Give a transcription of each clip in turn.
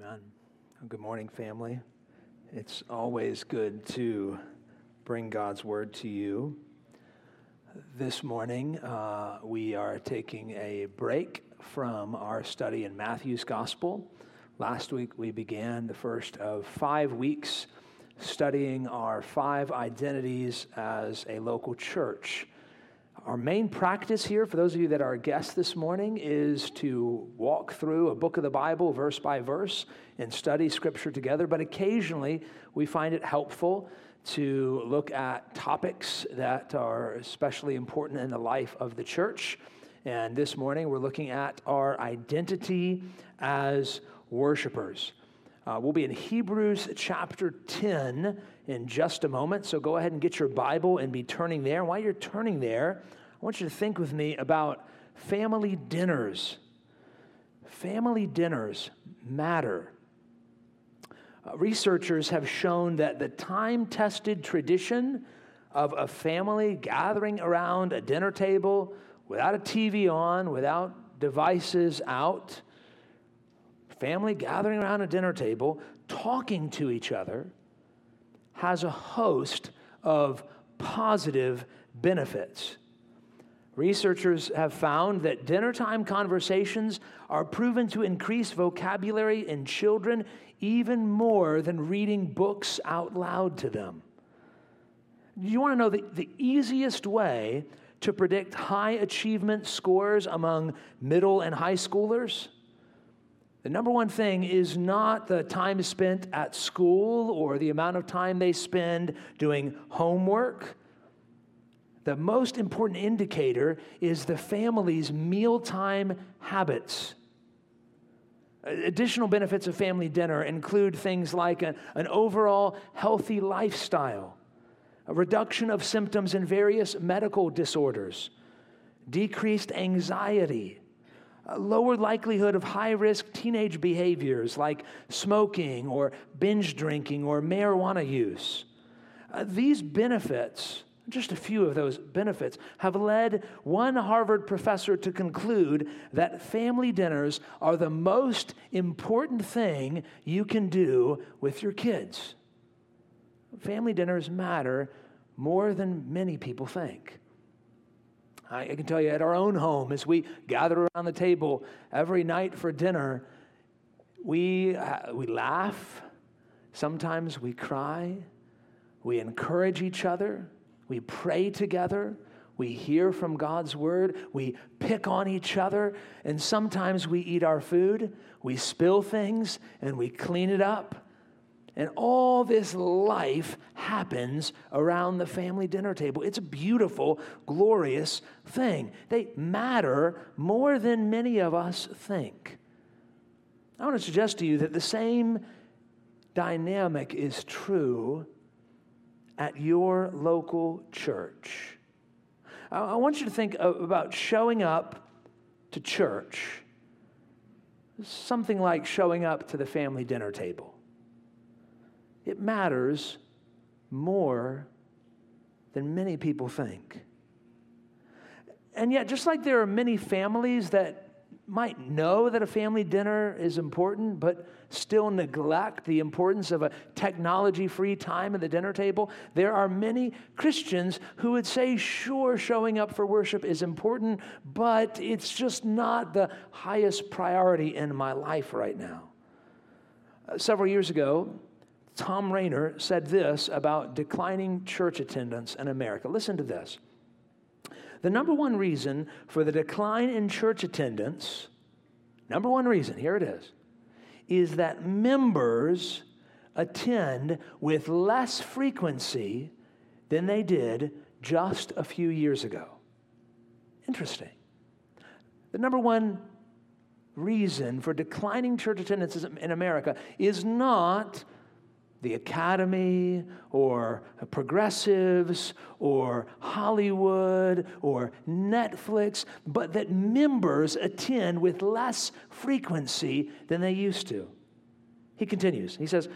Amen. Good morning, family. It's always good to bring God's word to you. This morning, uh, we are taking a break from our study in Matthew's Gospel. Last week, we began the first of five weeks studying our five identities as a local church. Our main practice here, for those of you that are guests this morning, is to walk through a book of the Bible verse by verse and study scripture together. But occasionally, we find it helpful to look at topics that are especially important in the life of the church. And this morning, we're looking at our identity as worshipers. Uh, we'll be in Hebrews chapter 10 in just a moment. So go ahead and get your Bible and be turning there. While you're turning there, I want you to think with me about family dinners. Family dinners matter. Uh, researchers have shown that the time tested tradition of a family gathering around a dinner table without a TV on, without devices out, family gathering around a dinner table, talking to each other, has a host of positive benefits. Researchers have found that dinner time conversations are proven to increase vocabulary in children even more than reading books out loud to them. Do you want to know the, the easiest way to predict high achievement scores among middle and high schoolers? The number one thing is not the time spent at school or the amount of time they spend doing homework. The most important indicator is the family's mealtime habits. Additional benefits of family dinner include things like a, an overall healthy lifestyle, a reduction of symptoms in various medical disorders, decreased anxiety, lower likelihood of high risk teenage behaviors like smoking or binge drinking or marijuana use. Uh, these benefits, just a few of those benefits, have led one Harvard professor to conclude that family dinners are the most important thing you can do with your kids. Family dinners matter more than many people think. I can tell you at our own home, as we gather around the table every night for dinner, we, uh, we laugh, sometimes we cry, we encourage each other, we pray together, we hear from God's word, we pick on each other, and sometimes we eat our food, we spill things, and we clean it up. And all this life happens around the family dinner table. It's a beautiful, glorious thing. They matter more than many of us think. I want to suggest to you that the same dynamic is true at your local church. I want you to think about showing up to church, something like showing up to the family dinner table it matters more than many people think. And yet, just like there are many families that might know that a family dinner is important, but still neglect the importance of a technology free time at the dinner table, there are many Christians who would say, sure, showing up for worship is important, but it's just not the highest priority in my life right now. Uh, several years ago, Thom Rainer said this about declining church attendance in America. Listen to this. The number one reason for the decline in church attendance, number one reason, here it is, is that members attend with less frequency than they did just a few years ago. Interesting. The number one reason for declining church attendance in America is not the academy or progressives or Hollywood or Netflix, but that members attend with less frequency than they used to. He continues, he says,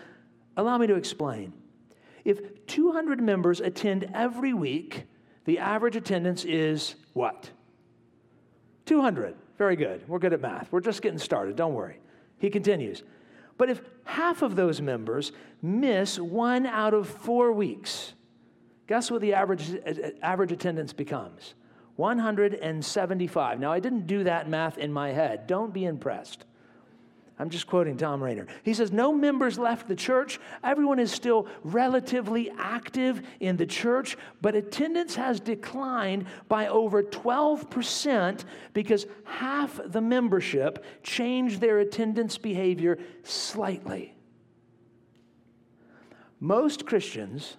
Allow me to explain. If 200 members attend every week, the average attendance is what? 200. Very good. We're good at math. We're just getting started. Don't worry. He continues. But if half of those members miss one out of four weeks, guess what the average, average attendance becomes? 175. Now, I didn't do that math in my head. Don't be impressed. I'm just quoting Thom Rainer. He says, No members left the church. Everyone is still relatively active in the church, but attendance has declined by over 12% because half the membership changed their attendance behavior slightly. Most Christians,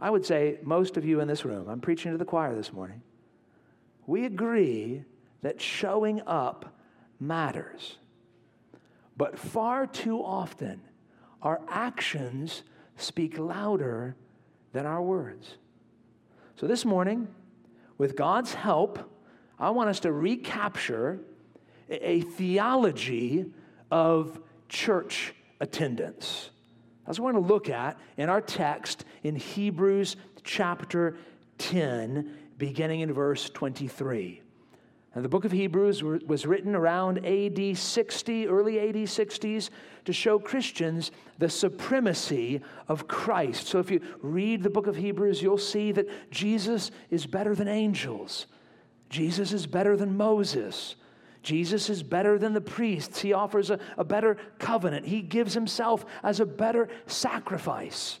I would say most of you in this room, I'm preaching to the choir this morning, we agree that showing up matters. But far too often, our actions speak louder than our words. So this morning, with God's help, I want us to recapture a theology of church attendance. That's what we're going to look at in our text in Hebrews chapter 10, beginning in verse 23. And the book of Hebrews was written around AD 60, early AD 60s, to show Christians the supremacy of Christ. So if you read the book of Hebrews, you'll see that Jesus is better than angels, Jesus is better than Moses. Jesus is better than the priests. He offers a, a better covenant. He gives himself as a better sacrifice.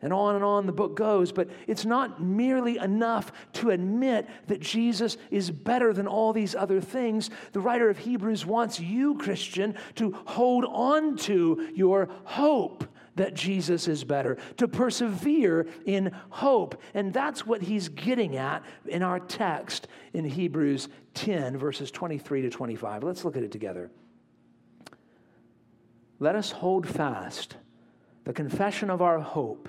And on and on the book goes, but it's not merely enough to admit that Jesus is better than all these other things. The writer of Hebrews wants you, Christian, to hold on to your hope that Jesus is better, to persevere in hope. And that's what he's getting at in our text in Hebrews 10, verses 23 to 25. Let's look at it together. Let us hold fast the confession of our hope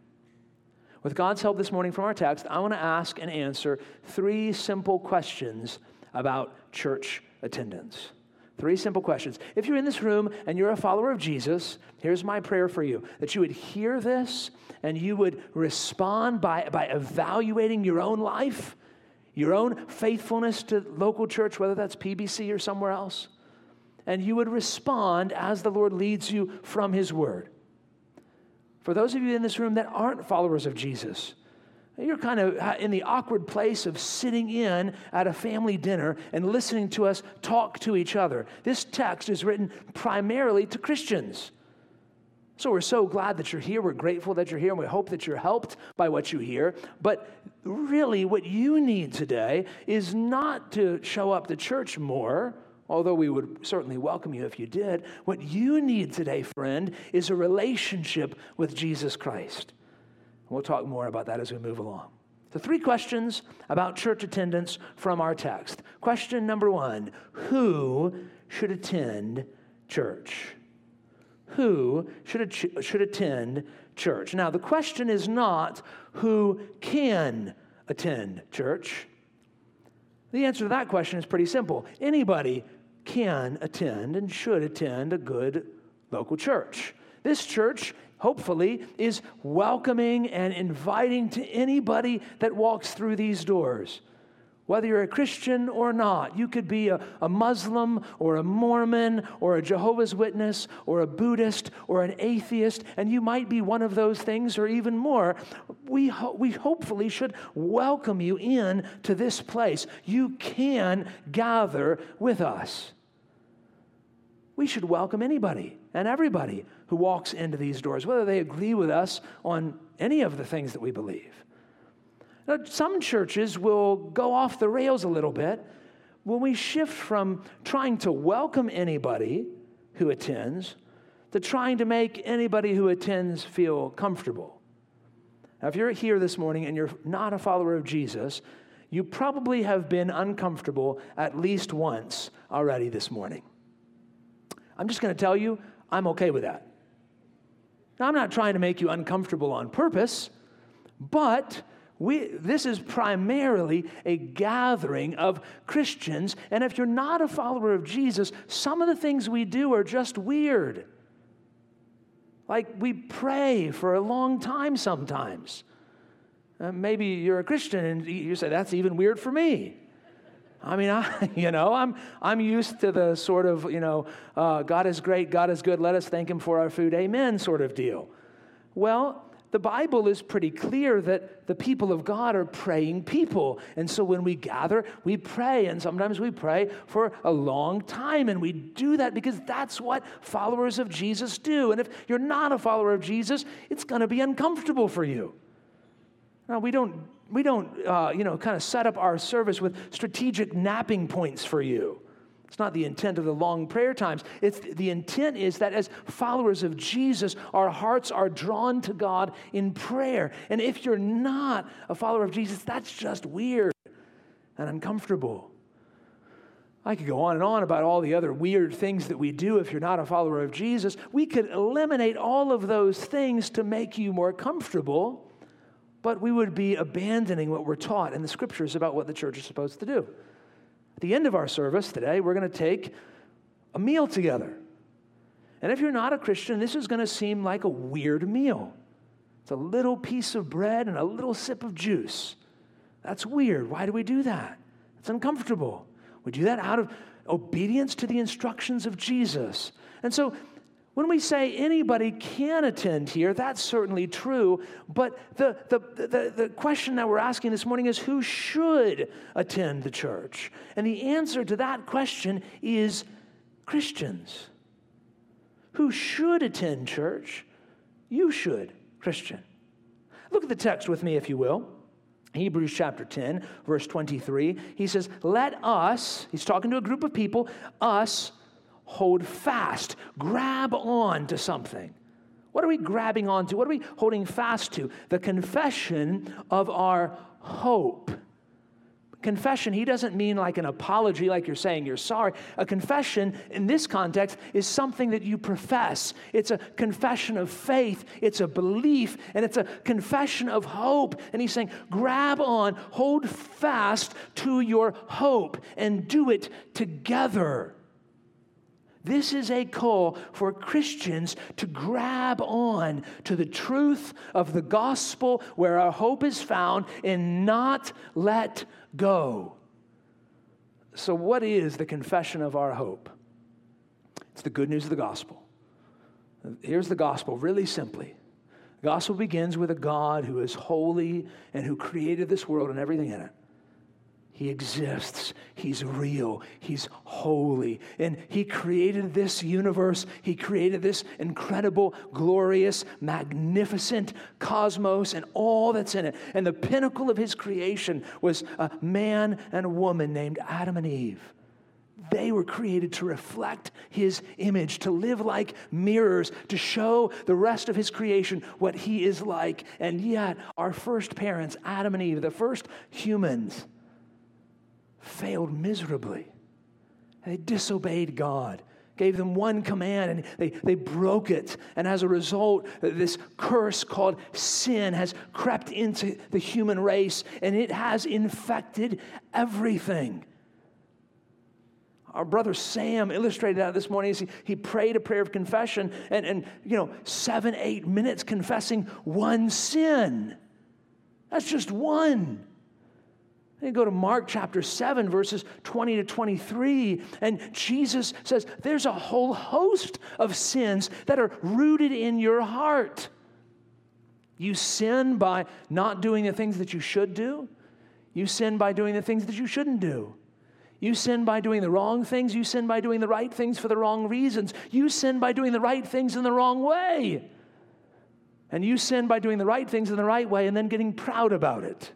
With God's help this morning from our text, I want to ask and answer three simple questions about church attendance. Three simple questions. If you're in this room and you're a follower of Jesus, here's my prayer for you that you would hear this and you would respond by, by evaluating your own life, your own faithfulness to local church, whether that's PBC or somewhere else, and you would respond as the Lord leads you from His Word. For those of you in this room that aren't followers of Jesus, you're kind of in the awkward place of sitting in at a family dinner and listening to us talk to each other. This text is written primarily to Christians. So we're so glad that you're here. We're grateful that you're here, and we hope that you're helped by what you hear. But really, what you need today is not to show up to church more although we would certainly welcome you if you did. What you need today, friend, is a relationship with Jesus Christ. We'll talk more about that as we move along. So, three questions about church attendance from our text. Question number one Who should attend church? Who should, should attend church? Now, the question is not who can attend church. The answer to that question is pretty simple. Anybody can attend and should attend a good local church. This church, hopefully, is welcoming and inviting to anybody that walks through these doors. Whether you're a Christian or not, you could be a, a Muslim or a Mormon or a Jehovah's Witness or a Buddhist or an atheist, and you might be one of those things or even more. We, ho- we hopefully should welcome you in to this place. You can gather with us. We should welcome anybody and everybody who walks into these doors, whether they agree with us on any of the things that we believe. Some churches will go off the rails a little bit when we shift from trying to welcome anybody who attends to trying to make anybody who attends feel comfortable. Now, if you're here this morning and you're not a follower of Jesus, you probably have been uncomfortable at least once already this morning. I'm just going to tell you, I'm okay with that. Now, I'm not trying to make you uncomfortable on purpose, but we, this is primarily a gathering of Christians. And if you're not a follower of Jesus, some of the things we do are just weird. Like we pray for a long time sometimes. Uh, maybe you're a Christian and you say, that's even weird for me. I mean, I, you know, I'm, I'm used to the sort of, you know, uh, God is great, God is good, let us thank Him for our food, amen sort of deal. Well, the Bible is pretty clear that the people of God are praying people. And so when we gather, we pray. And sometimes we pray for a long time. And we do that because that's what followers of Jesus do. And if you're not a follower of Jesus, it's going to be uncomfortable for you. Now, we don't, we don't uh, you know, kind of set up our service with strategic napping points for you. It's not the intent of the long prayer times. It's the intent is that as followers of Jesus, our hearts are drawn to God in prayer. And if you're not a follower of Jesus, that's just weird and uncomfortable. I could go on and on about all the other weird things that we do if you're not a follower of Jesus. We could eliminate all of those things to make you more comfortable, but we would be abandoning what we're taught in the scriptures about what the church is supposed to do. The end of our service today, we're going to take a meal together. And if you're not a Christian, this is going to seem like a weird meal. It's a little piece of bread and a little sip of juice. That's weird. Why do we do that? It's uncomfortable. We do that out of obedience to the instructions of Jesus. And so when we say anybody can attend here, that's certainly true. But the, the, the, the, question that we're asking this morning is who should attend the church? And the answer to that question is Christians. Who should attend church? You should, Christian. Look at the text with me, if you will. Hebrews chapter 10, verse 23. He says, Let us, he's talking to a group of people, us hold fast, grab on to something. What are we grabbing onto? What are we holding fast to? The confession of our hope. Confession, he doesn't mean like an apology, like you're saying you're sorry. A confession in this context is something that you profess. It's a confession of faith, it's a belief, and it's a confession of hope. And he's saying, grab on, hold fast to your hope, and do it together. This is a call for Christians to grab on to the truth of the gospel where our hope is found and not let go. So, what is the confession of our hope? It's the good news of the gospel. Here's the gospel really simply. The gospel begins with a God who is holy and who created this world and everything in it. He exists. He's real. He's holy. And He created this universe. He created this incredible, glorious, magnificent cosmos and all that's in it. And the pinnacle of His creation was a man and a woman named Adam and Eve. They were created to reflect His image, to live like mirrors, to show the rest of His creation what He is like. And yet, our first parents, Adam and Eve, the first humans, failed miserably. They disobeyed God, gave them one command, and they, they broke it. And as a result, this curse called sin has crept into the human race, and it has infected everything. Our brother Sam illustrated that this morning. He, he prayed a prayer of confession, and, and you know, seven, eight minutes confessing one sin. That's just one. And go to Mark chapter 7, verses 20 to 23, and Jesus says there's a whole host of sins that are rooted in your heart. You sin by not doing the things that you should do, you sin by doing the things that you shouldn't do. You sin by doing the wrong things. You sin by doing the right things for the wrong reasons. You sin by doing the right things in the wrong way. And you sin by doing the right things in the right way and then getting proud about it.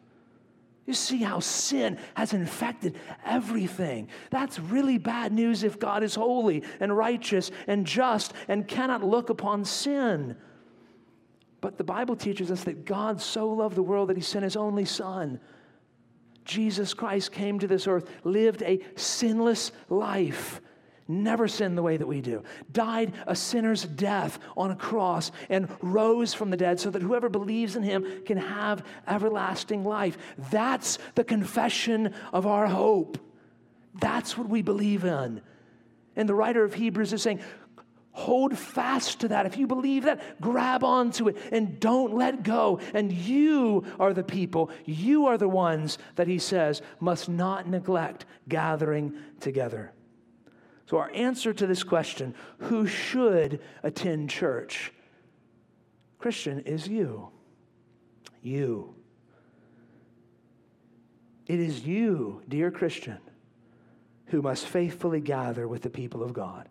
You see how sin has infected everything. That's really bad news if God is holy and righteous and just and cannot look upon sin. But the Bible teaches us that God so loved the world that he sent his only Son. Jesus Christ came to this earth, lived a sinless life, never sinned the way that we do, died a sinner's death on a cross, and rose from the dead so that whoever believes in him can have everlasting life. That's the confession of our hope. That's what we believe in. And the writer of Hebrews is saying, Hold fast to that. If you believe that, grab onto it and don't let go. And you are the people, you are the ones that he says must not neglect gathering together. So, our answer to this question who should attend church? Christian is you. You. It is you, dear Christian, who must faithfully gather with the people of God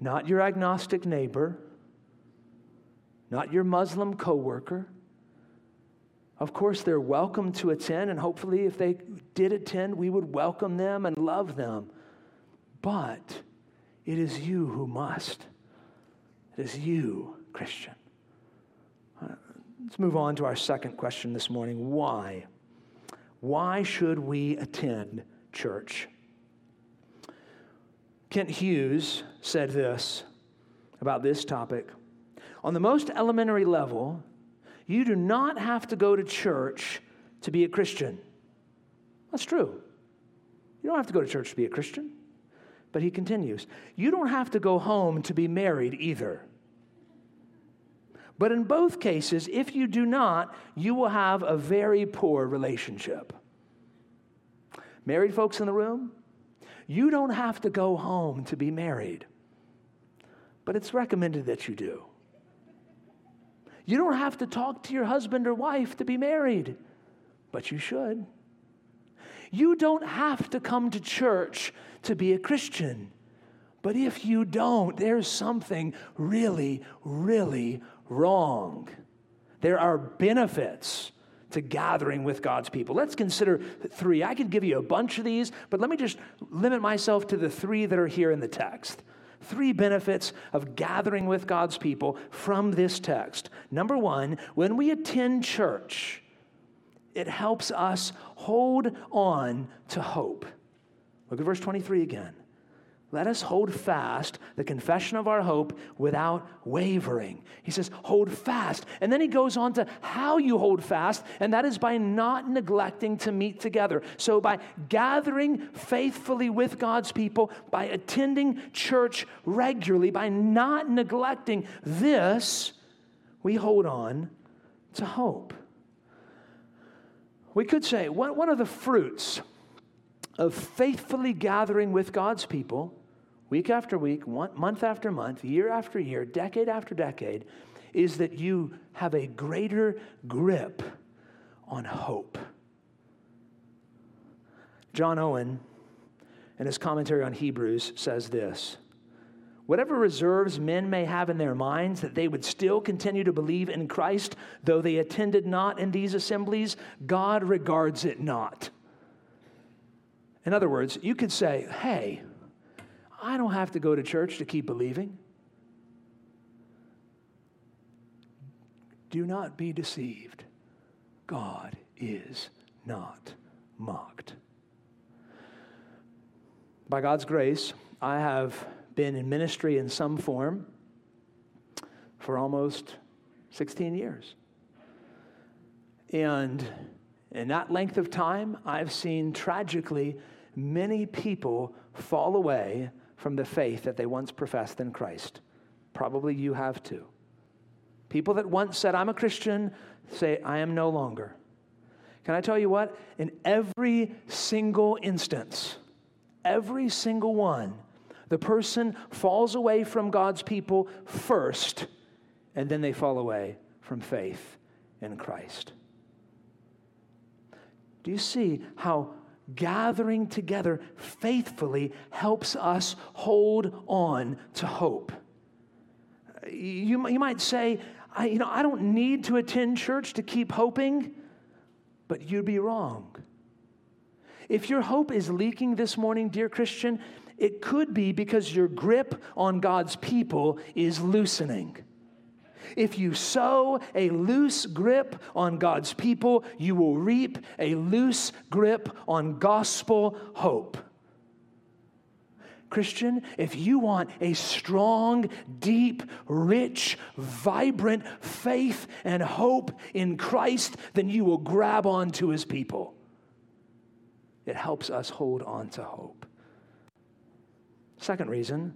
not your agnostic neighbor, not your Muslim coworker. Of course, they're welcome to attend, and hopefully, if they did attend, we would welcome them and love them. But it is you who must. It is you, Christian. Uh, let's move on to our second question this morning. Why? Why should we attend church? Kent Hughes said this about this topic On the most elementary level, you do not have to go to church to be a Christian. That's true. You don't have to go to church to be a Christian. But he continues, you don't have to go home to be married either. But in both cases, if you do not, you will have a very poor relationship. Married folks in the room, you don't have to go home to be married, but it's recommended that you do. You don't have to talk to your husband or wife to be married, but you should. You don't have to come to church to be a Christian, but if you don't, there's something really, really wrong. There are benefits to gathering with God's people. Let's consider three. I could give you a bunch of these, but let me just limit myself to the three that are here in the text. Three benefits of gathering with God's people from this text. Number one, when we attend church, it helps us hold on to hope. Look at verse 23 again. Let us hold fast the confession of our hope without wavering. He says, hold fast. And then he goes on to how you hold fast, and that is by not neglecting to meet together. So, by gathering faithfully with God's people, by attending church regularly, by not neglecting this, we hold on to hope. We could say one of the fruits of faithfully gathering with God's people week after week, one, month after month, year after year, decade after decade, is that you have a greater grip on hope. John Owen, in his commentary on Hebrews, says this Whatever reserves men may have in their minds that they would still continue to believe in Christ, though they attended not in these assemblies, God regards it not. In other words, you could say, hey, I don't have to go to church to keep believing. Do not be deceived. God is not mocked. By God's grace, I have been in ministry in some form for almost 16 years. And in that length of time, I've seen tragically many people fall away from the faith that they once professed in Christ. Probably you have too. People that once said, I'm a Christian, say, I am no longer. Can I tell you what? In every single instance, every single one, the person falls away from God's people first, and then they fall away from faith in Christ. Do you see how gathering together faithfully helps us hold on to hope. You, you might say, I, you know, I don't need to attend church to keep hoping, but you'd be wrong. If your hope is leaking this morning, dear Christian, it could be because your grip on God's people is loosening. If you sow a loose grip on God's people, you will reap a loose grip on gospel hope. Christian, if you want a strong, deep, rich, vibrant faith and hope in Christ, then you will grab onto his people. It helps us hold on to hope. Second reason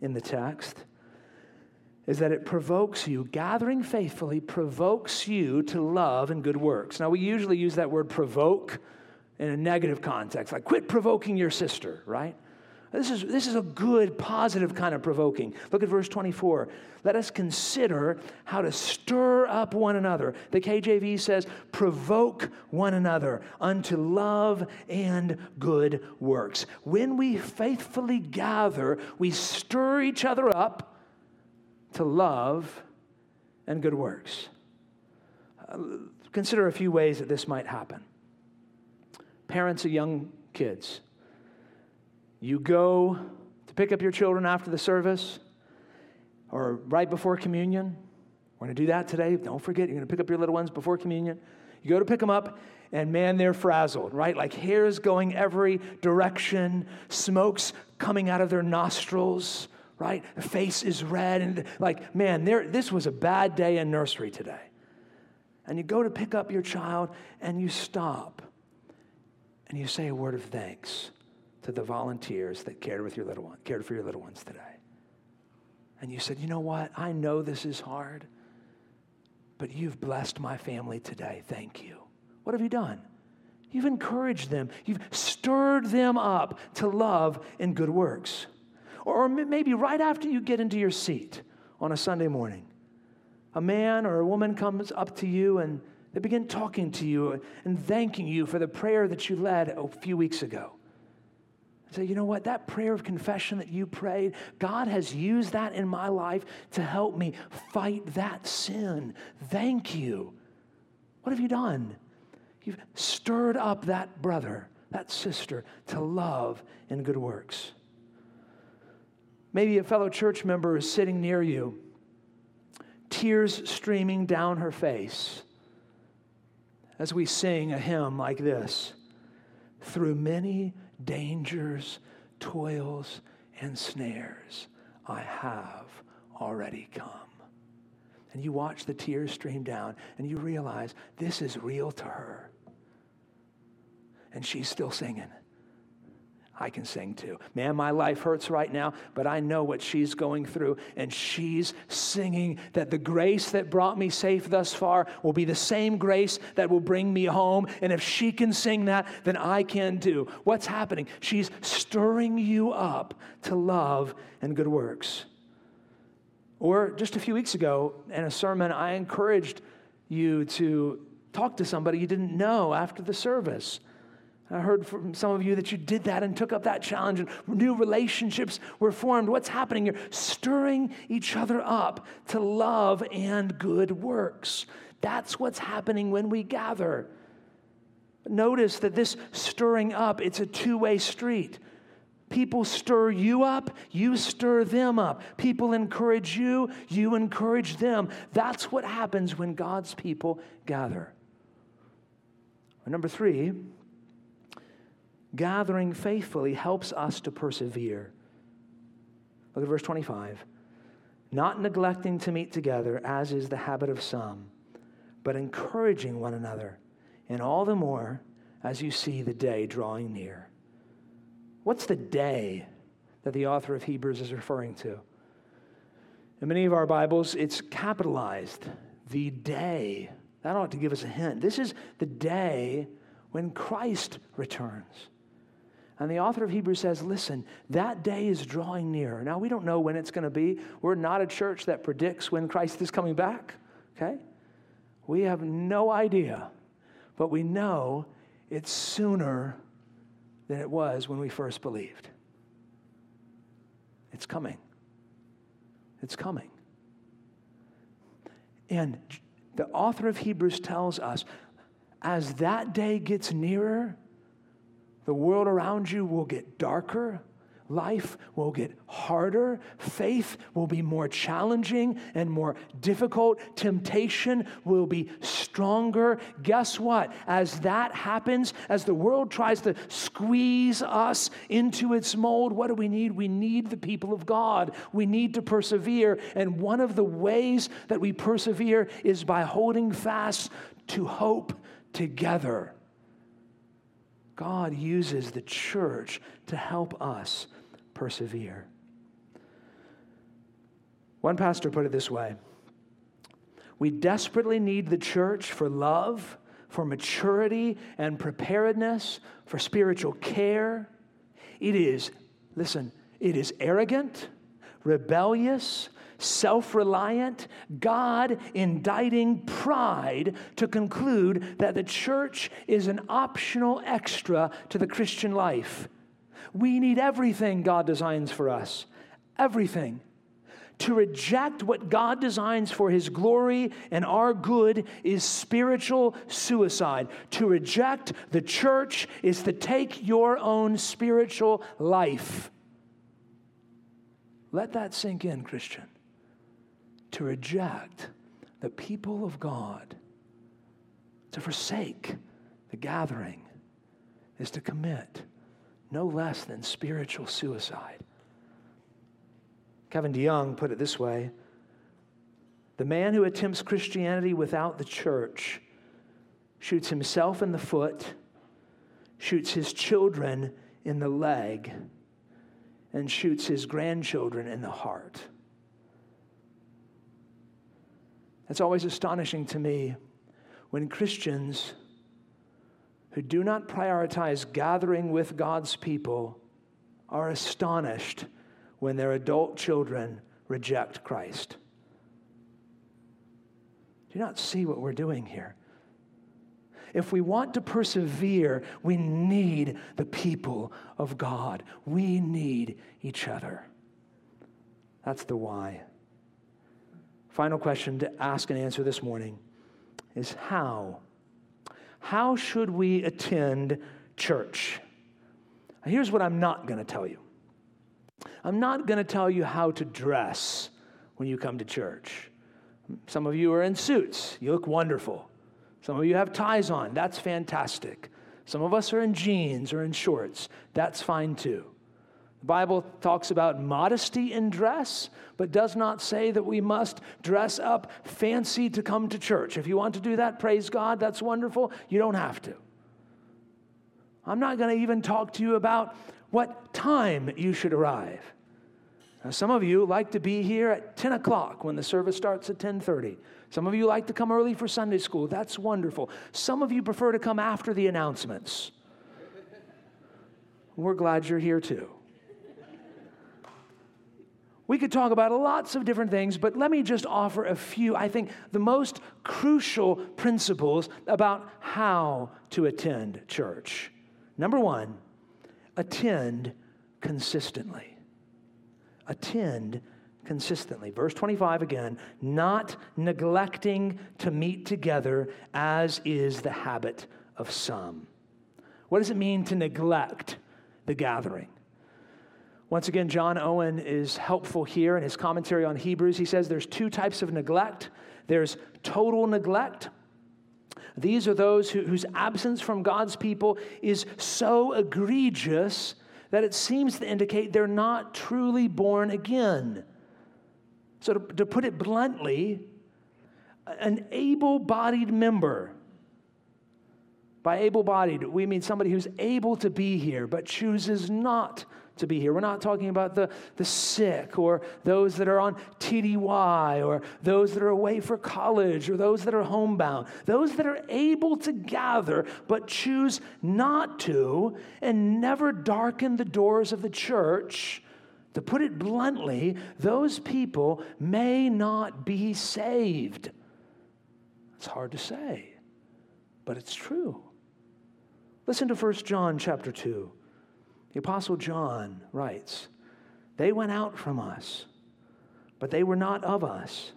in the text is that it provokes you, gathering faithfully provokes you to love and good works. Now, we usually use that word provoke in a negative context, like quit provoking your sister, right? This is, this is a good, positive kind of provoking. Look at verse 24. Let us consider how to stir up one another. The KJV says, provoke one another unto love and good works. When we faithfully gather, we stir each other up to love and good works. Consider a few ways that this might happen. Parents of young kids you go to pick up your children after the service or right before communion. We're going to do that today. Don't forget, you're going to pick up your little ones before communion. You go to pick them up, and man, they're frazzled, right? Like hair's going every direction, smoke's coming out of their nostrils, right? The face is red, and like, man, this was a bad day in nursery today. And you go to pick up your child, and you stop, and you say a word of thanks to the volunteers that cared, with your little one, cared for your little ones today. And you said, you know what? I know this is hard, but you've blessed my family today. Thank you. What have you done? You've encouraged them. You've stirred them up to love and good works. Or maybe right after you get into your seat on a Sunday morning, a man or a woman comes up to you and they begin talking to you and thanking you for the prayer that you led a few weeks ago. Say, you know what? That prayer of confession that you prayed, God has used that in my life to help me fight that sin. Thank you. What have you done? You've stirred up that brother, that sister to love and good works. Maybe a fellow church member is sitting near you, tears streaming down her face as we sing a hymn like this Through many dangers, toils, and snares I have already come. And you watch the tears stream down and you realize this is real to her. And she's still singing. I can sing too. Man, my life hurts right now, but I know what she's going through. And she's singing that the grace that brought me safe thus far will be the same grace that will bring me home. And if she can sing that, then I can too. What's happening? She's stirring you up to love and good works. Or just a few weeks ago in a sermon, I encouraged you to talk to somebody you didn't know after the service. I heard from some of you that you did that and took up that challenge, and new relationships were formed. What's happening? You're stirring each other up to love and good works. That's what's happening when we gather. Notice that this stirring up, it's a two way street. People stir you up, you stir them up. People encourage you, you encourage them. That's what happens when God's people gather. Number three, gathering faithfully helps us to persevere. Look at verse 25. Not neglecting to meet together, as is the habit of some, but encouraging one another, and all the more as you see the day drawing near. What's the day that the author of Hebrews is referring to? In many of our Bibles, it's capitalized. The day. That ought to give us a hint. This is the day when Christ returns. And the author of Hebrews says, listen, that day is drawing near. Now, we don't know when it's going to be. We're not a church that predicts when Christ is coming back, okay? We have no idea. But we know it's sooner than it was when we first believed. It's coming. It's coming. And the author of Hebrews tells us as that day gets nearer, the world around you will get darker, life will get harder, faith will be more challenging and more difficult, temptation will be stronger. Guess what? As that happens, as the world tries to squeeze us into its mold, what do we need? We need the people of God. We need to persevere. And one of the ways that we persevere is by holding fast to hope together. God uses the church to help us persevere. One pastor put it this way We desperately need the church for love, for maturity and preparedness, for spiritual care. It is, listen, it is arrogant, rebellious, self reliant, God indicting pride to conclude that the church is an optional extra to the Christian life. We need everything God designs for us. Everything. To reject what God designs for His glory and our good is spiritual suicide. To reject the church is to take your own spiritual life. Let that sink in, Christian. To reject the people of God, to forsake the gathering, is to commit no less than spiritual suicide. Kevin DeYoung put it this way The man who attempts Christianity without the church shoots himself in the foot, shoots his children in the leg, and shoots his grandchildren in the heart. It's always astonishing to me when Christians who do not prioritize gathering with God's people are astonished when their adult children reject Christ. Do you not see what we're doing here? If we want to persevere, we need the people of God. We need each other. That's the why. Final question to ask and answer this morning is how how should we attend church? Here's what I'm not going to tell you I'm not going to tell you how to dress when you come to church. Some of you are in suits, you look wonderful. Some of you have ties on, that's fantastic. Some of us are in jeans or in shorts, that's fine too. The Bible talks about modesty in dress, but does not say that we must dress up fancy to come to church. If you want to do that, praise God, that's wonderful. You don't have to. I'm not going to even talk to you about what time you should arrive. Now, some of you like to be here at 10 o'clock when the service starts at 10:30. Some of you like to come early for Sunday school. That's wonderful. Some of you prefer to come after the announcements. We're glad you're here too. We could talk about lots of different things, but let me just offer a few, I think, the most crucial principles about how to attend church. Number one, attend consistently. Attend consistently. Verse 25 again, not neglecting to meet together as is the habit of some. What does it mean to neglect the gathering? Once again, John Owen is helpful here in his commentary on Hebrews. He says there's two types of neglect there's total neglect. These are those who, whose absence from God's people is so egregious that it seems to indicate they're not truly born again. So, to, to put it bluntly, an able bodied member, by able bodied, we mean somebody who's able to be here but chooses not to be here. We're not talking about the, the sick or those that are on TDY or those that are away for college or those that are homebound. Those that are able to gather but choose not to and never darken the doors of the church. To put it bluntly, those people may not be saved. It's hard to say, but it's true. Listen to 1 John chapter 2. The Apostle John writes, They went out from us, but they were not of us.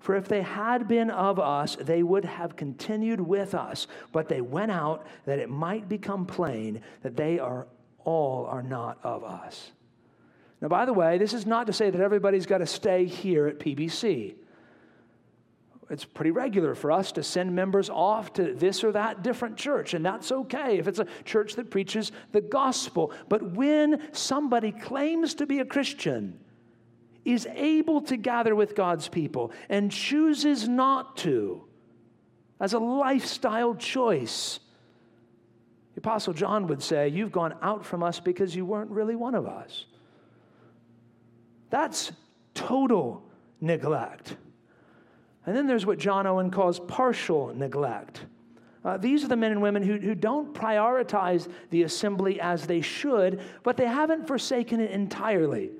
For if they had been of us, they would have continued with us. But they went out that it might become plain that they are all are not of us. Now, by the way, this is not to say that everybody's got to stay here at PBC. It's pretty regular for us to send members off to this or that different church, and that's okay if it's a church that preaches the gospel. But when somebody claims to be a Christian, is able to gather with God's people, and chooses not to, as a lifestyle choice, the Apostle John would say, You've gone out from us because you weren't really one of us. That's total neglect. And then there's what John Owen calls partial neglect. Uh, these are the men and women who, who don't prioritize the assembly as they should, but they haven't forsaken it entirely.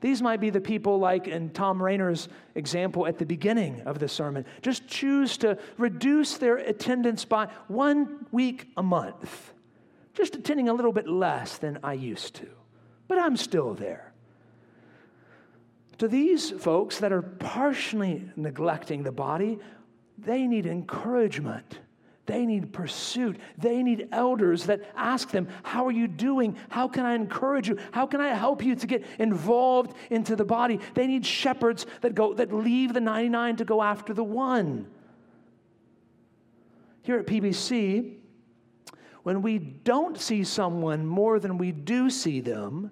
These might be the people like in Thom Rainer's example at the beginning of the sermon, just choose to reduce their attendance by one week a month, just attending a little bit less than I used to, but I'm still there. To these folks that are partially neglecting the body, they need encouragement. They need pursuit. They need elders that ask them, How are you doing? How can I encourage you? How can I help you to get involved into the body? They need shepherds that go that leave the 99 to go after the one. Here at PBC, when we don't see someone more than we do see them,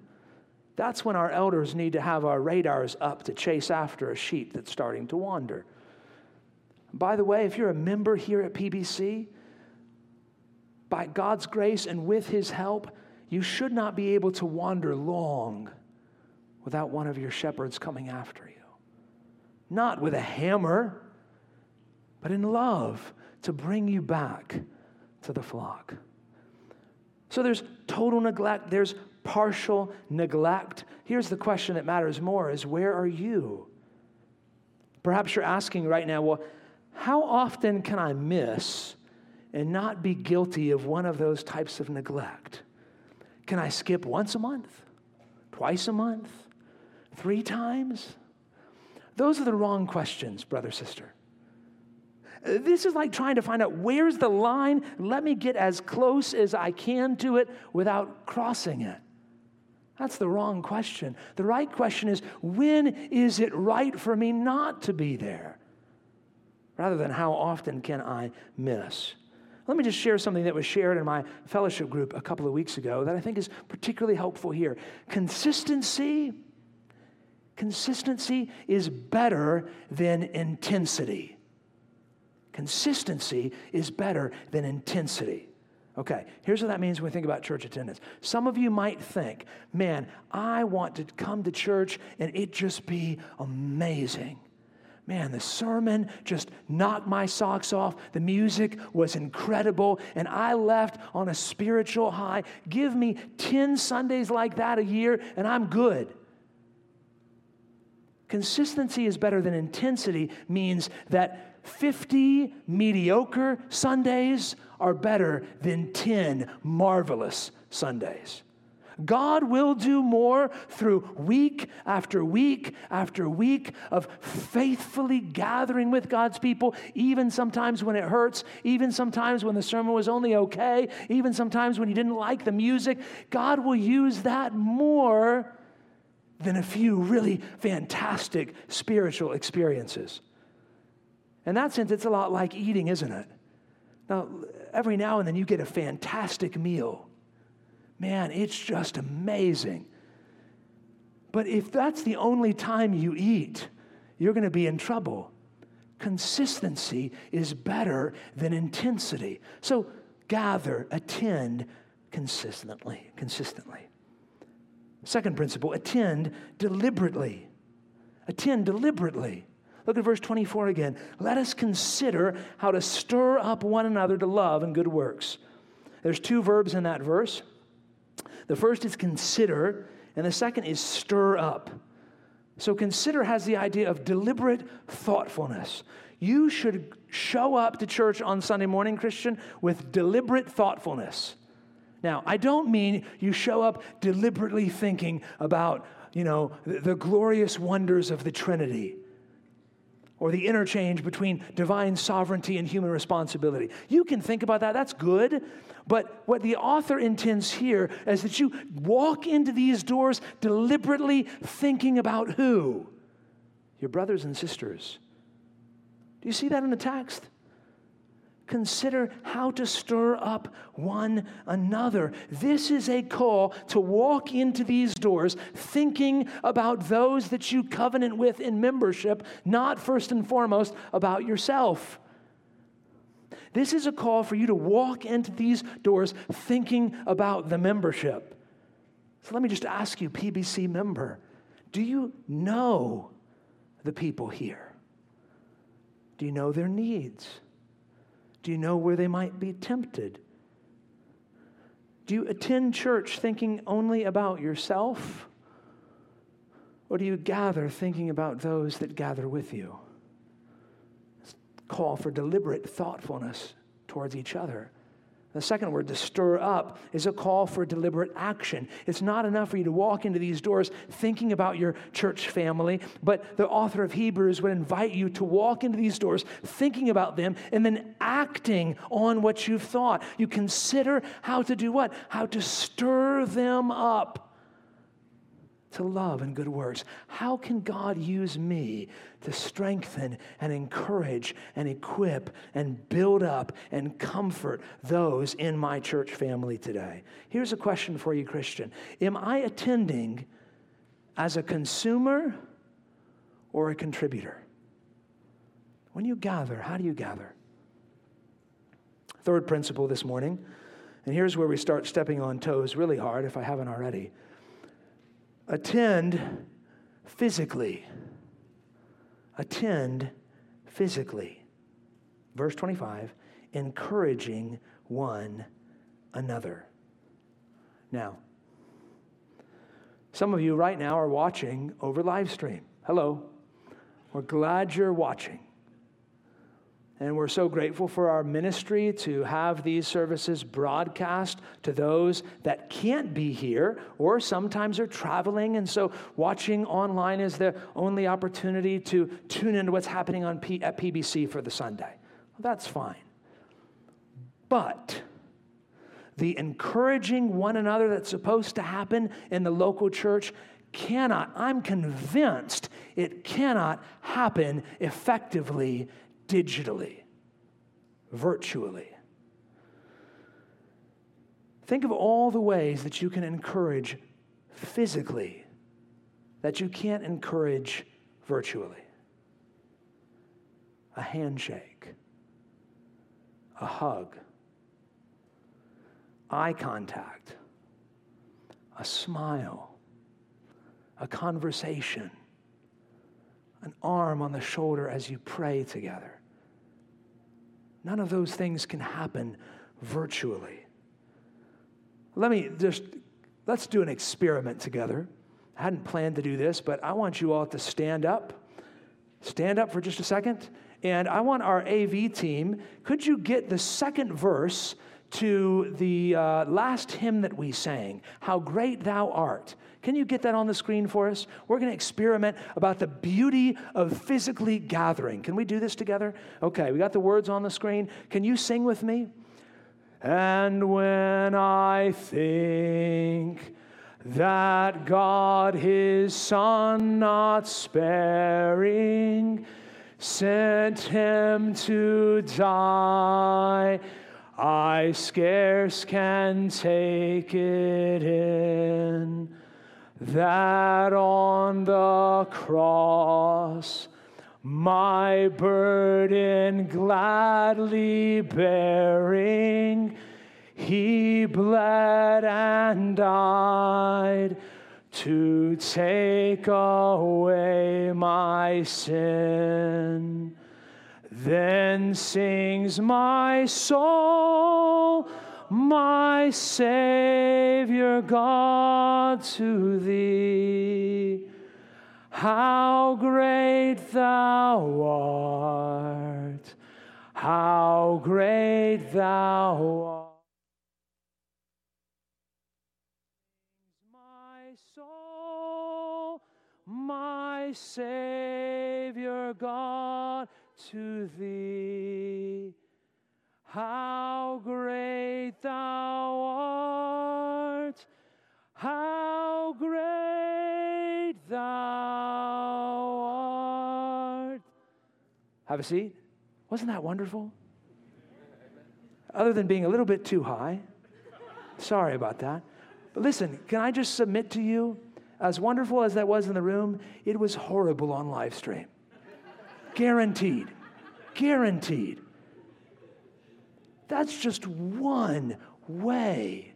that's when our elders need to have our radars up to chase after a sheep that's starting to wander. By the way, if you're a member here at PBC, by God's grace and with His help, you should not be able to wander long without one of your shepherds coming after you. Not with a hammer, but in love to bring you back to the flock. So there's total neglect, there's partial neglect. Here's the question that matters more is where are you? Perhaps you're asking right now, well, how often can I miss and not be guilty of one of those types of neglect? Can I skip once a month, twice a month, three times? Those are the wrong questions, brother, sister. This is like trying to find out where's the line. Let me get as close as I can to it without crossing it. That's the wrong question. The right question is when is it right for me not to be there? rather than how often can I miss. Let me just share something that was shared in my fellowship group a couple of weeks ago that I think is particularly helpful here. Consistency, consistency is better than intensity. Consistency is better than intensity. Okay, here's what that means when we think about church attendance. Some of you might think, man, I want to come to church and it just be amazing man, the sermon just knocked my socks off. The music was incredible, and I left on a spiritual high. Give me 10 Sundays like that a year, and I'm good. Consistency is better than intensity means that 50 mediocre Sundays are better than 10 marvelous Sundays. God will do more through week after week after week of faithfully gathering with God's people, even sometimes when it hurts, even sometimes when the sermon was only okay, even sometimes when you didn't like the music. God will use that more than a few really fantastic spiritual experiences. In that sense, it's a lot like eating, isn't it? Now, every now and then you get a fantastic meal man, it's just amazing. But if that's the only time you eat, you're going to be in trouble. Consistency is better than intensity. So gather, attend consistently, consistently. Second principle, attend deliberately. Attend deliberately. Look at verse 24 again. Let us consider how to stir up one another to love and good works. There's two verbs in that verse. The first is consider, and the second is stir up. So, consider has the idea of deliberate thoughtfulness. You should show up to church on Sunday morning, Christian, with deliberate thoughtfulness. Now, I don't mean you show up deliberately thinking about, you know, the, the glorious wonders of the Trinity or the interchange between divine sovereignty and human responsibility. You can think about that, that's good. But what the author intends here is that you walk into these doors deliberately thinking about who? Your brothers and sisters. Do you see that in the text? Consider how to stir up one another. This is a call to walk into these doors thinking about those that you covenant with in membership, not first and foremost about yourself. This is a call for you to walk into these doors thinking about the membership. So let me just ask you, PBC member, do you know the people here? Do you know their needs? Do you know where they might be tempted? Do you attend church thinking only about yourself? Or do you gather thinking about those that gather with you? Call for deliberate thoughtfulness towards each other. The second word, to stir up, is a call for deliberate action. It's not enough for you to walk into these doors thinking about your church family, but the author of Hebrews would invite you to walk into these doors thinking about them and then acting on what you've thought. You consider how to do what? How to stir them up to love and good works. How can God use me to strengthen and encourage and equip and build up and comfort those in my church family today? Here's a question for you, Christian Am I attending as a consumer or a contributor? When you gather, how do you gather? Third principle this morning, and here's where we start stepping on toes really hard if I haven't already attend physically. Attend physically. Verse 25, encouraging one another. Now, some of you right now are watching over live stream. Hello. We're glad you're watching. And we're so grateful for our ministry to have these services broadcast to those that can't be here or sometimes are traveling. And so watching online is the only opportunity to tune into what's happening on P- at PBC for the Sunday. Well, that's fine. But the encouraging one another that's supposed to happen in the local church cannot, I'm convinced it cannot happen effectively digitally, virtually. Think of all the ways that you can encourage physically that you can't encourage virtually a handshake, a hug, eye contact, a smile, a conversation, an arm on the shoulder as you pray together. None of those things can happen virtually. Let me just, let's do an experiment together. I hadn't planned to do this, but I want you all to stand up. Stand up for just a second. And I want our AV team, could you get the second verse to the uh, last hymn that we sang, How Great Thou Art? Can you get that on the screen for us? We're going to experiment about the beauty of physically gathering. Can we do this together? Okay, we got the words on the screen. Can you sing with me? And when I think that God, his Son, not sparing, sent him to die, I scarce can take it in that on the cross my burden gladly bearing, he bled and died to take away my sin. Then sings my soul my Savior God, to thee. How great thou art! How great thou art! My soul, my Savior God, to thee. How great thou art! How great thou art! Have a seat. Wasn't that wonderful? Other than being a little bit too high. Sorry about that. But listen, can I just submit to you? As wonderful as that was in the room, it was horrible on live stream. Guaranteed. Guaranteed. That's just one way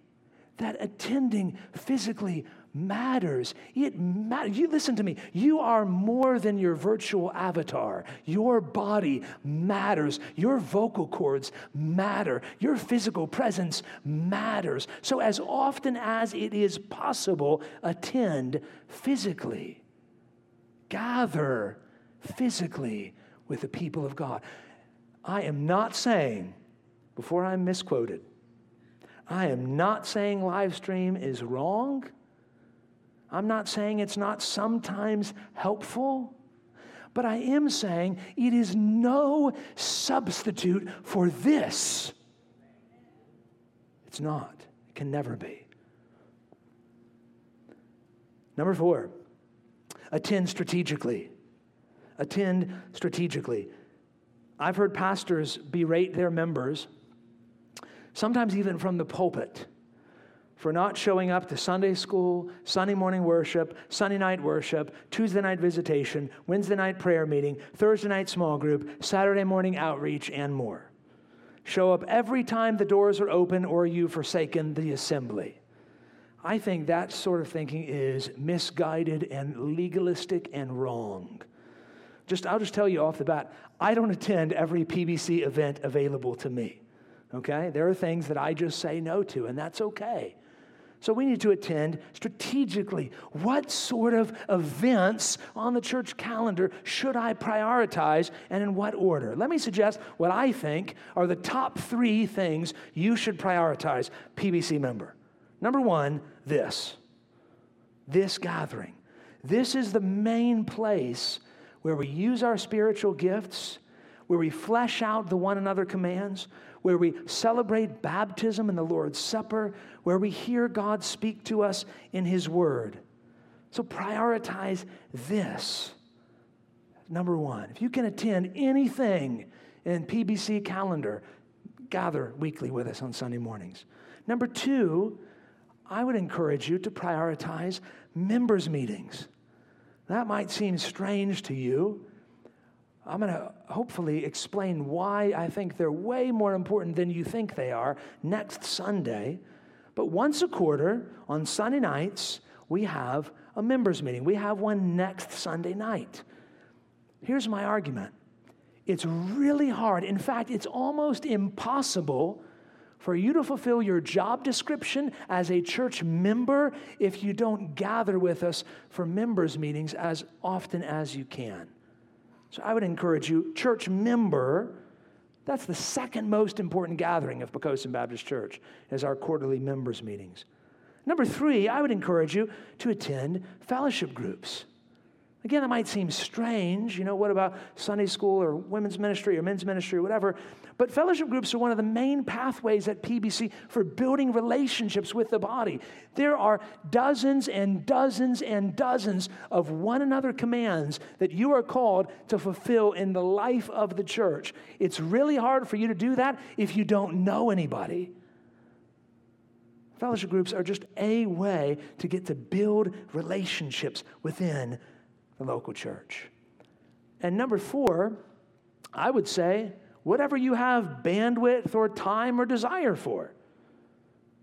that attending physically matters. It matters. You listen to me. You are more than your virtual avatar. Your body matters. Your vocal cords matter. Your physical presence matters. So, as often as it is possible, attend physically. Gather physically with the people of God. I am not saying, before I'm misquoted, I am not saying live stream is wrong. I'm not saying it's not sometimes helpful, but I am saying it is no substitute for this. It's not, it can never be. Number four, attend strategically. Attend strategically. I've heard pastors berate their members, sometimes even from the pulpit for not showing up to Sunday school, Sunday morning worship, Sunday night worship, Tuesday night visitation, Wednesday night prayer meeting, Thursday night small group, Saturday morning outreach, and more. Show up every time the doors are open or you've forsaken the assembly. I think that sort of thinking is misguided and legalistic and wrong. Just I'll just tell you off the bat, I don't attend every PBC event available to me. Okay? There are things that I just say no to, and that's okay. So we need to attend strategically. What sort of events on the church calendar should I prioritize and in what order? Let me suggest what I think are the top three things you should prioritize, PBC member. Number one, this this gathering. This is the main place where we use our spiritual gifts, where we flesh out the one another commands, where we celebrate baptism and the Lord's Supper, where we hear God speak to us in His Word. So prioritize this. Number one, if you can attend anything in PBC calendar, gather weekly with us on Sunday mornings. Number two, I would encourage you to prioritize members' meetings. That might seem strange to you, I'm going to hopefully explain why I think they're way more important than you think they are next Sunday. But once a quarter, on Sunday nights, we have a members' meeting. We have one next Sunday night. Here's my argument it's really hard. In fact, it's almost impossible for you to fulfill your job description as a church member if you don't gather with us for members' meetings as often as you can. So I would encourage you, church member, that's the second most important gathering of Poquoson Baptist Church, is our quarterly members meetings. Number three, I would encourage you to attend fellowship groups. Again, it might seem strange. You know, what about Sunday school or women's ministry or men's ministry or whatever? But fellowship groups are one of the main pathways at PBC for building relationships with the body. There are dozens and dozens and dozens of one another commands that you are called to fulfill in the life of the church. It's really hard for you to do that if you don't know anybody. Fellowship groups are just a way to get to build relationships within the local church. And number four, I would say, whatever you have bandwidth or time or desire for.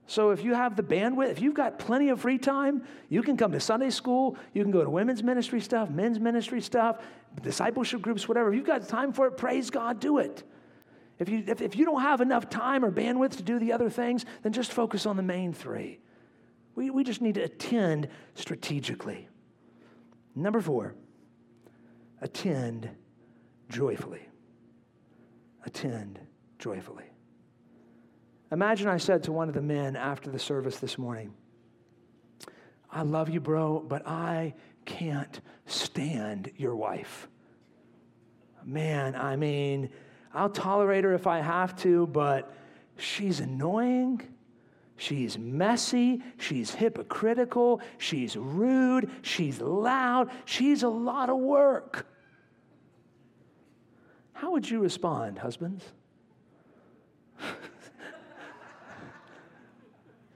So if you have the bandwidth, if you've got plenty of free time, you can come to Sunday school, you can go to women's ministry stuff, men's ministry stuff, discipleship groups, whatever. If you've got time for it, praise God, do it. If you, if, if you don't have enough time or bandwidth to do the other things, then just focus on the main three. We, we just need to attend strategically. Number four, attend joyfully. Attend joyfully. Imagine I said to one of the men after the service this morning, I love you, bro, but I can't stand your wife. man, I mean, I'll tolerate her if I have to, but she's annoying. She's messy. She's hypocritical. She's rude. She's loud. She's a lot of work. How would you respond, husbands?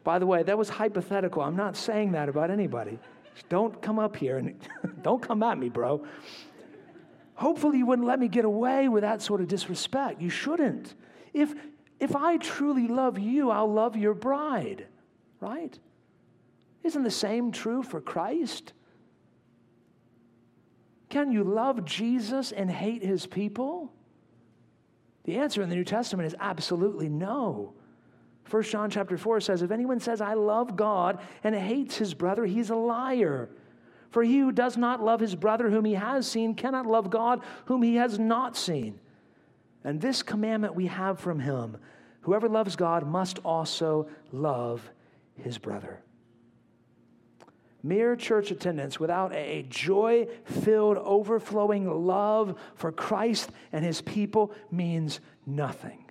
By the way, that was hypothetical. I'm not saying that about anybody. Don't come up here and don't come at me, bro. Hopefully, you wouldn't let me get away with that sort of disrespect. You shouldn't. If, if I truly love you, I'll love your bride, right? Isn't the same true for Christ? Can you love Jesus and hate his people? The answer in the New Testament is absolutely no. 1 John chapter 4 says, If anyone says, I love God and hates his brother, he's a liar. For he who does not love his brother whom he has seen cannot love God whom he has not seen. And this commandment we have from him whoever loves God must also love his brother. Mere church attendance without a joy filled, overflowing love for Christ and his people means nothing.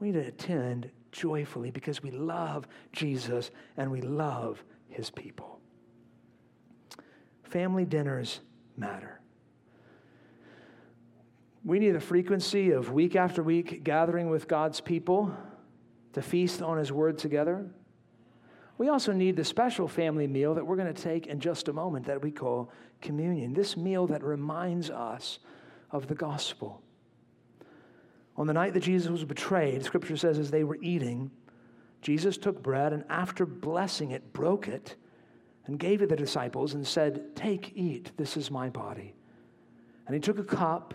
We need to attend joyfully because we love Jesus and we love his people. Family dinners matter. We need a frequency of week after week gathering with God's people to feast on His Word together. We also need the special family meal that we're going to take in just a moment that we call communion. This meal that reminds us of the gospel. On the night that Jesus was betrayed, Scripture says, as they were eating, Jesus took bread and after blessing it, broke it and gave it to the disciples and said, Take, eat, this is my body. And he took a cup,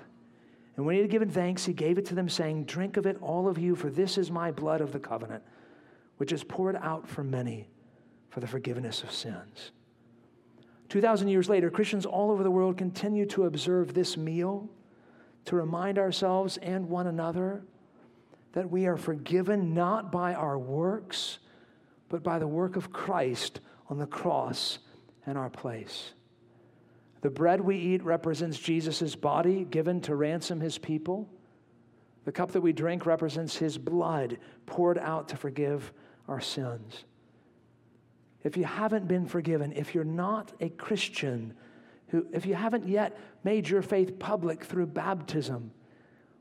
and when he had given thanks, he gave it to them, saying, Drink of it, all of you, for this is my blood of the covenant, which is poured out for many for the forgiveness of sins. 2,000 years later, Christians all over the world continue to observe this meal to remind ourselves and one another that we are forgiven not by our works, but by the work of Christ on the cross in our place. The bread we eat represents Jesus' body given to ransom his people. The cup that we drink represents his blood poured out to forgive our sins. If you haven't been forgiven, if you're not a Christian, who, if you haven't yet made your faith public through baptism,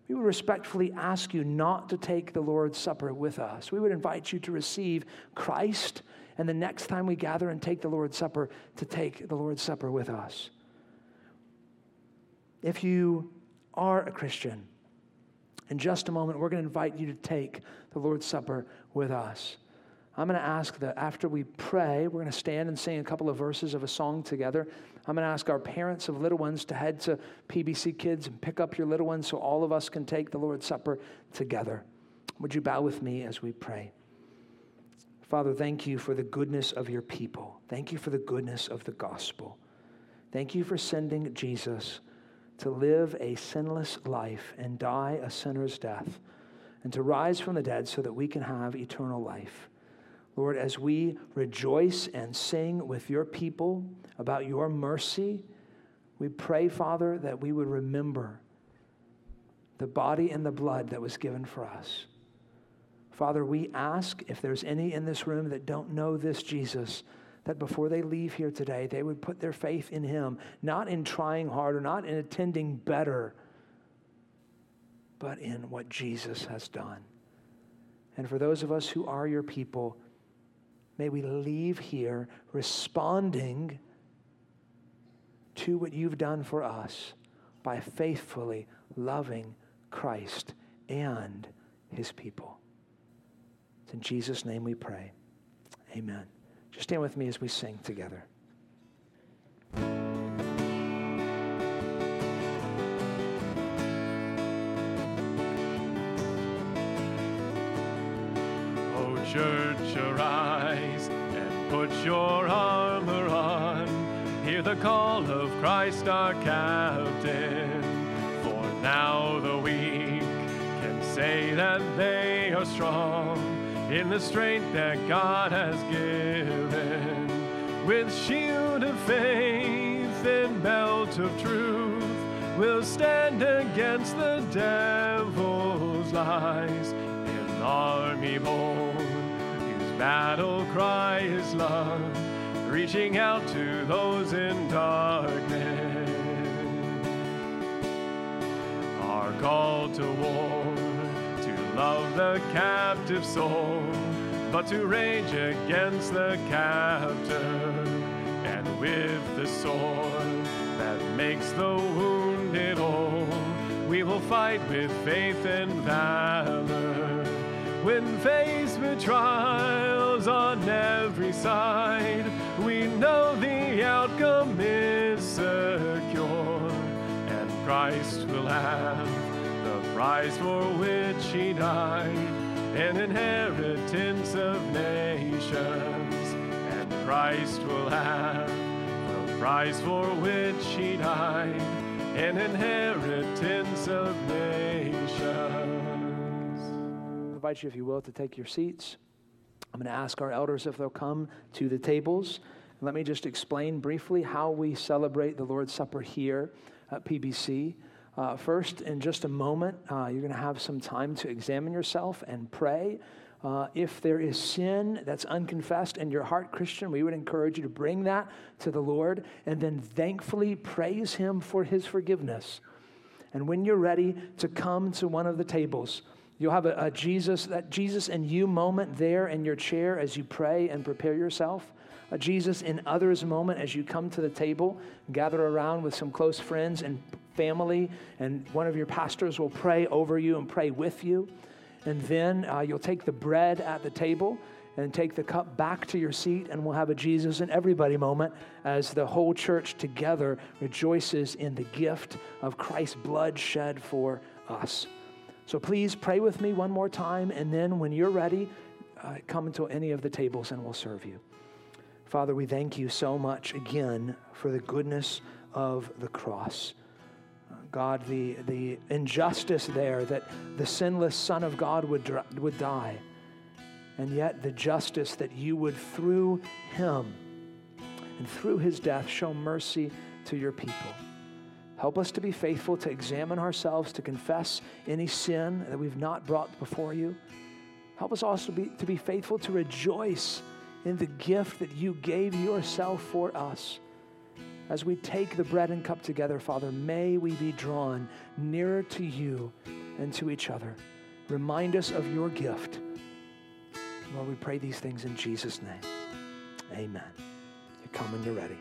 we would respectfully ask you not to take the Lord's Supper with us. We would invite you to receive Christ and the next time we gather and take the Lord's Supper, to take the Lord's Supper with us. If you are a Christian, in just a moment, we're going to invite you to take the Lord's Supper with us. I'm going to ask that after we pray, we're going to stand and sing a couple of verses of a song together. I'm going to ask our parents of little ones to head to PBC Kids and pick up your little ones so all of us can take the Lord's Supper together. Would you bow with me as we pray? Father, thank you for the goodness of your people. Thank you for the goodness of the gospel. Thank you for sending Jesus to live a sinless life and die a sinner's death and to rise from the dead so that we can have eternal life. Lord, as we rejoice and sing with your people about your mercy, we pray, Father, that we would remember the body and the blood that was given for us. Father, we ask if there's any in this room that don't know this Jesus, that before they leave here today, they would put their faith in Him, not in trying harder, not in attending better, but in what Jesus has done. And for those of us who are your people, may we leave here responding to what you've done for us by faithfully loving Christ and his people. It's in Jesus' name we pray. Amen. Just stand with me as we sing together. Oh, church, arise and put your armor on. Hear the call of Christ our captain. For now the weak can say that they are strong in the strength that God has given. With shield of faith and belt of truth, we'll stand against the devil's lies. An army bold, whose battle cry is love, reaching out to those in darkness. Our call to war, love the captive soul, but to rage against the captor, and with the sword that makes the wounded whole, we will fight with faith and valor. When faced with trials on every side, we know the outcome is secure, and Christ will have prize for which he died, an inheritance of nations, and Christ will have the prize for which he died, an inheritance of nations. I invite you, if you will, to take your seats. I'm going to ask our elders if they'll come to the tables. Let me just explain briefly how we celebrate the Lord's Supper here at PBC. Uh, first, in just a moment, uh, you're going to have some time to examine yourself and pray. Uh, if there is sin that's unconfessed in your heart, Christian, we would encourage you to bring that to the Lord and then thankfully praise Him for His forgiveness. And when you're ready to come to one of the tables, you'll have a, a Jesus, that Jesus and you moment there in your chair as you pray and prepare yourself. A Jesus in others moment as you come to the table, gather around with some close friends and family, and one of your pastors will pray over you and pray with you. And then uh, you'll take the bread at the table and take the cup back to your seat, and we'll have a Jesus and everybody moment as the whole church together rejoices in the gift of Christ's blood shed for us. So please pray with me one more time, and then when you're ready, uh, come to any of the tables and we'll serve you. Father, we thank you so much again for the goodness of the cross. God, the, the injustice there that the sinless Son of God would, would die, and yet the justice that you would, through him and through his death, show mercy to your people. Help us to be faithful, to examine ourselves, to confess any sin that we've not brought before you. Help us also be, to be faithful to rejoice in the gift that you gave yourself for us. As we take the bread and cup together, Father, may we be drawn nearer to you and to each other. Remind us of your gift. Lord, we pray these things in Jesus' name. Amen. You come when you're ready.